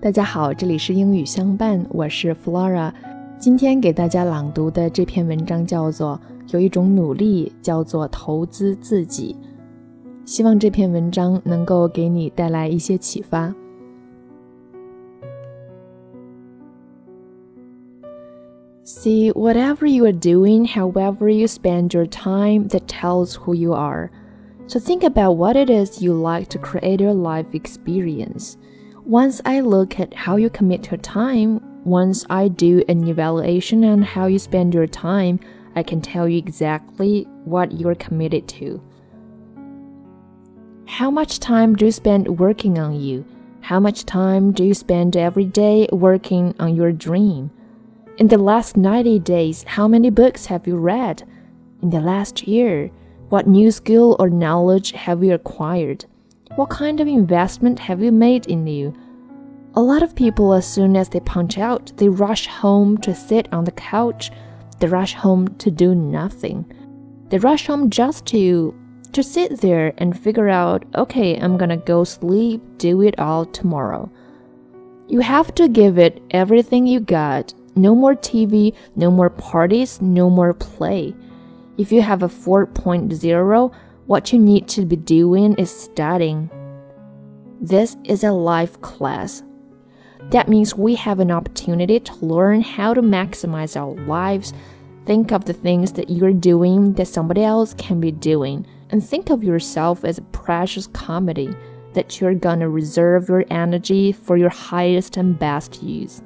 大家好，这里是英语相伴，我是 Flora。今天给大家朗读的这篇文章叫做《有一种努力叫做投资自己》，希望这篇文章能够给你带来一些启发。See, whatever you are doing, however you spend your time, that tells who you are. So think about what it is you like to create your life experience. Once I look at how you commit your time, once I do an evaluation on how you spend your time, I can tell you exactly what you're committed to. How much time do you spend working on you? How much time do you spend every day working on your dream? In the last 90 days, how many books have you read? In the last year, what new skill or knowledge have you acquired? What kind of investment have you made in you? A lot of people, as soon as they punch out, they rush home to sit on the couch. They rush home to do nothing. They rush home just to to sit there and figure out, okay, I'm gonna go sleep, do it all tomorrow. You have to give it everything you got. No more TV, no more parties, no more play. If you have a 4.0, what you need to be doing is studying. This is a life class. That means we have an opportunity to learn how to maximize our lives. Think of the things that you're doing that somebody else can be doing, and think of yourself as a precious commodity that you're gonna reserve your energy for your highest and best use.